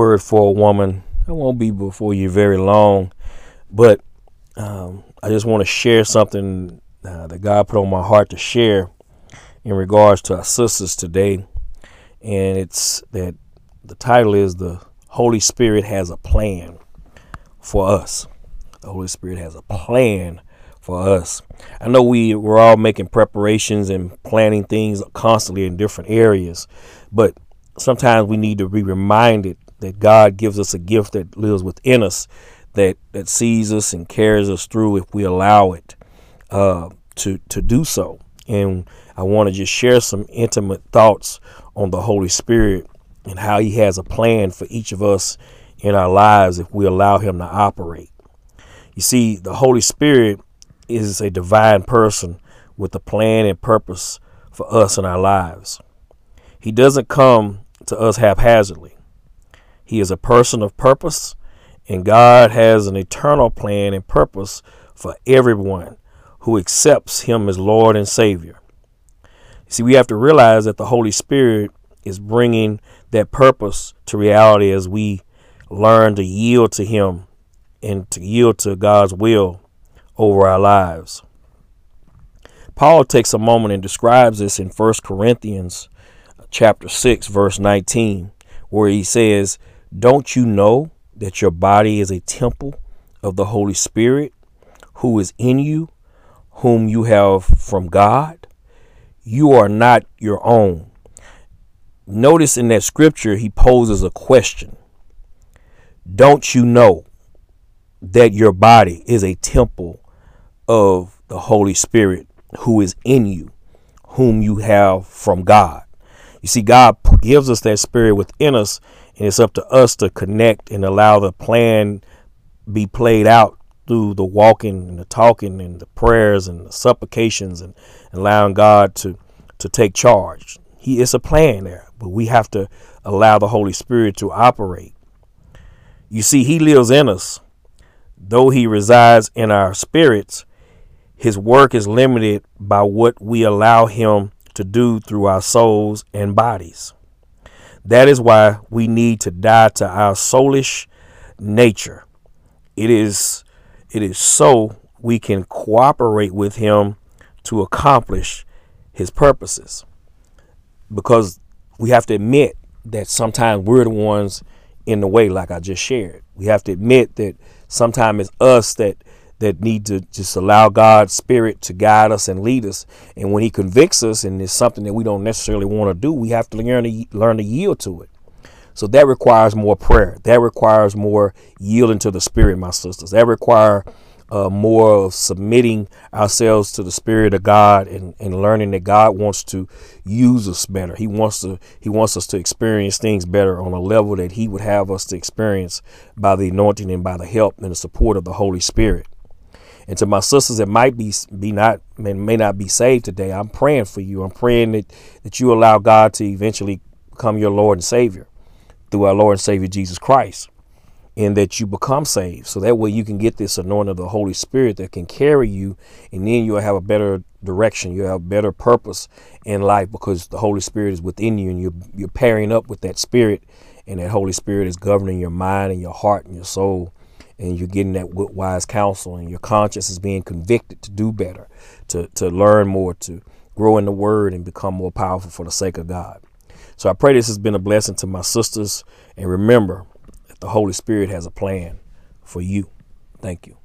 word for a woman. I won't be before you very long, but um, I just want to share something uh, that God put on my heart to share in regards to our sisters today. And it's that the title is The Holy Spirit Has a Plan for Us. The Holy Spirit has a plan for us. I know we we're all making preparations and planning things constantly in different areas, but sometimes we need to be reminded that God gives us a gift that lives within us that that sees us and carries us through if we allow it uh, to to do so. And I want to just share some intimate thoughts on the Holy Spirit and how He has a plan for each of us in our lives if we allow Him to operate. You see, the Holy Spirit is a divine person with a plan and purpose for us in our lives. He doesn't come to us haphazardly. He is a person of purpose, and God has an eternal plan and purpose for everyone who accepts Him as Lord and Savior. See, we have to realize that the Holy Spirit is bringing that purpose to reality as we learn to yield to Him and to yield to God's will over our lives. Paul takes a moment and describes this in 1 Corinthians chapter 6 verse 19 where he says, "Don't you know that your body is a temple of the Holy Spirit who is in you, whom you have from God? You are not your own." Notice in that scripture he poses a question. Don't you know that your body is a temple of the Holy Spirit who is in you, whom you have from God. You see, God gives us that spirit within us, and it's up to us to connect and allow the plan be played out through the walking and the talking and the prayers and the supplications and allowing God to to take charge. He is a plan there, but we have to allow the Holy Spirit to operate. You see, He lives in us. Though He resides in our spirits, His work is limited by what we allow Him to do through our souls and bodies. That is why we need to die to our soulish nature. It is it is so we can cooperate with him to accomplish his purposes. Because we have to admit that sometimes we're the ones in the way like I just shared. We have to admit that sometimes it's us that that need to just allow God's spirit to guide us and lead us. And when he convicts us and it's something that we don't necessarily want to do, we have to learn to learn to yield to it. So that requires more prayer. That requires more yielding to the spirit, my sisters. That requires uh, more of submitting ourselves to the spirit of God and, and learning that God wants to use us better. He wants to he wants us to experience things better on a level that he would have us to experience by the anointing and by the help and the support of the Holy Spirit. And to my sisters that might be be not may, may not be saved today, I'm praying for you. I'm praying that, that you allow God to eventually become your Lord and Savior through our Lord and Savior Jesus Christ. And that you become saved. So that way you can get this anointing of the Holy Spirit that can carry you and then you'll have a better direction. You'll have a better purpose in life because the Holy Spirit is within you and you're you're pairing up with that spirit and that Holy Spirit is governing your mind and your heart and your soul and you're getting that wise counsel and your conscience is being convicted to do better, to, to learn more, to grow in the word and become more powerful for the sake of God. So I pray this has been a blessing to my sisters. And remember that the Holy Spirit has a plan for you. Thank you.